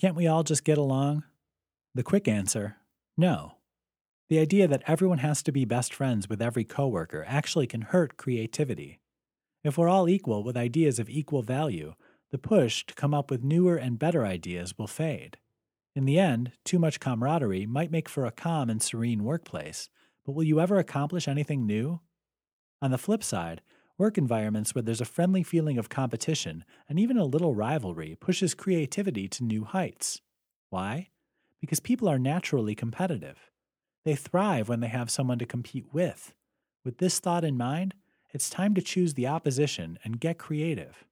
Can't we all just get along? The quick answer no. The idea that everyone has to be best friends with every coworker actually can hurt creativity. If we're all equal with ideas of equal value, the push to come up with newer and better ideas will fade. In the end, too much camaraderie might make for a calm and serene workplace, but will you ever accomplish anything new? On the flip side, work environments where there's a friendly feeling of competition and even a little rivalry pushes creativity to new heights. Why? Because people are naturally competitive. They thrive when they have someone to compete with. With this thought in mind, it's time to choose the opposition and get creative.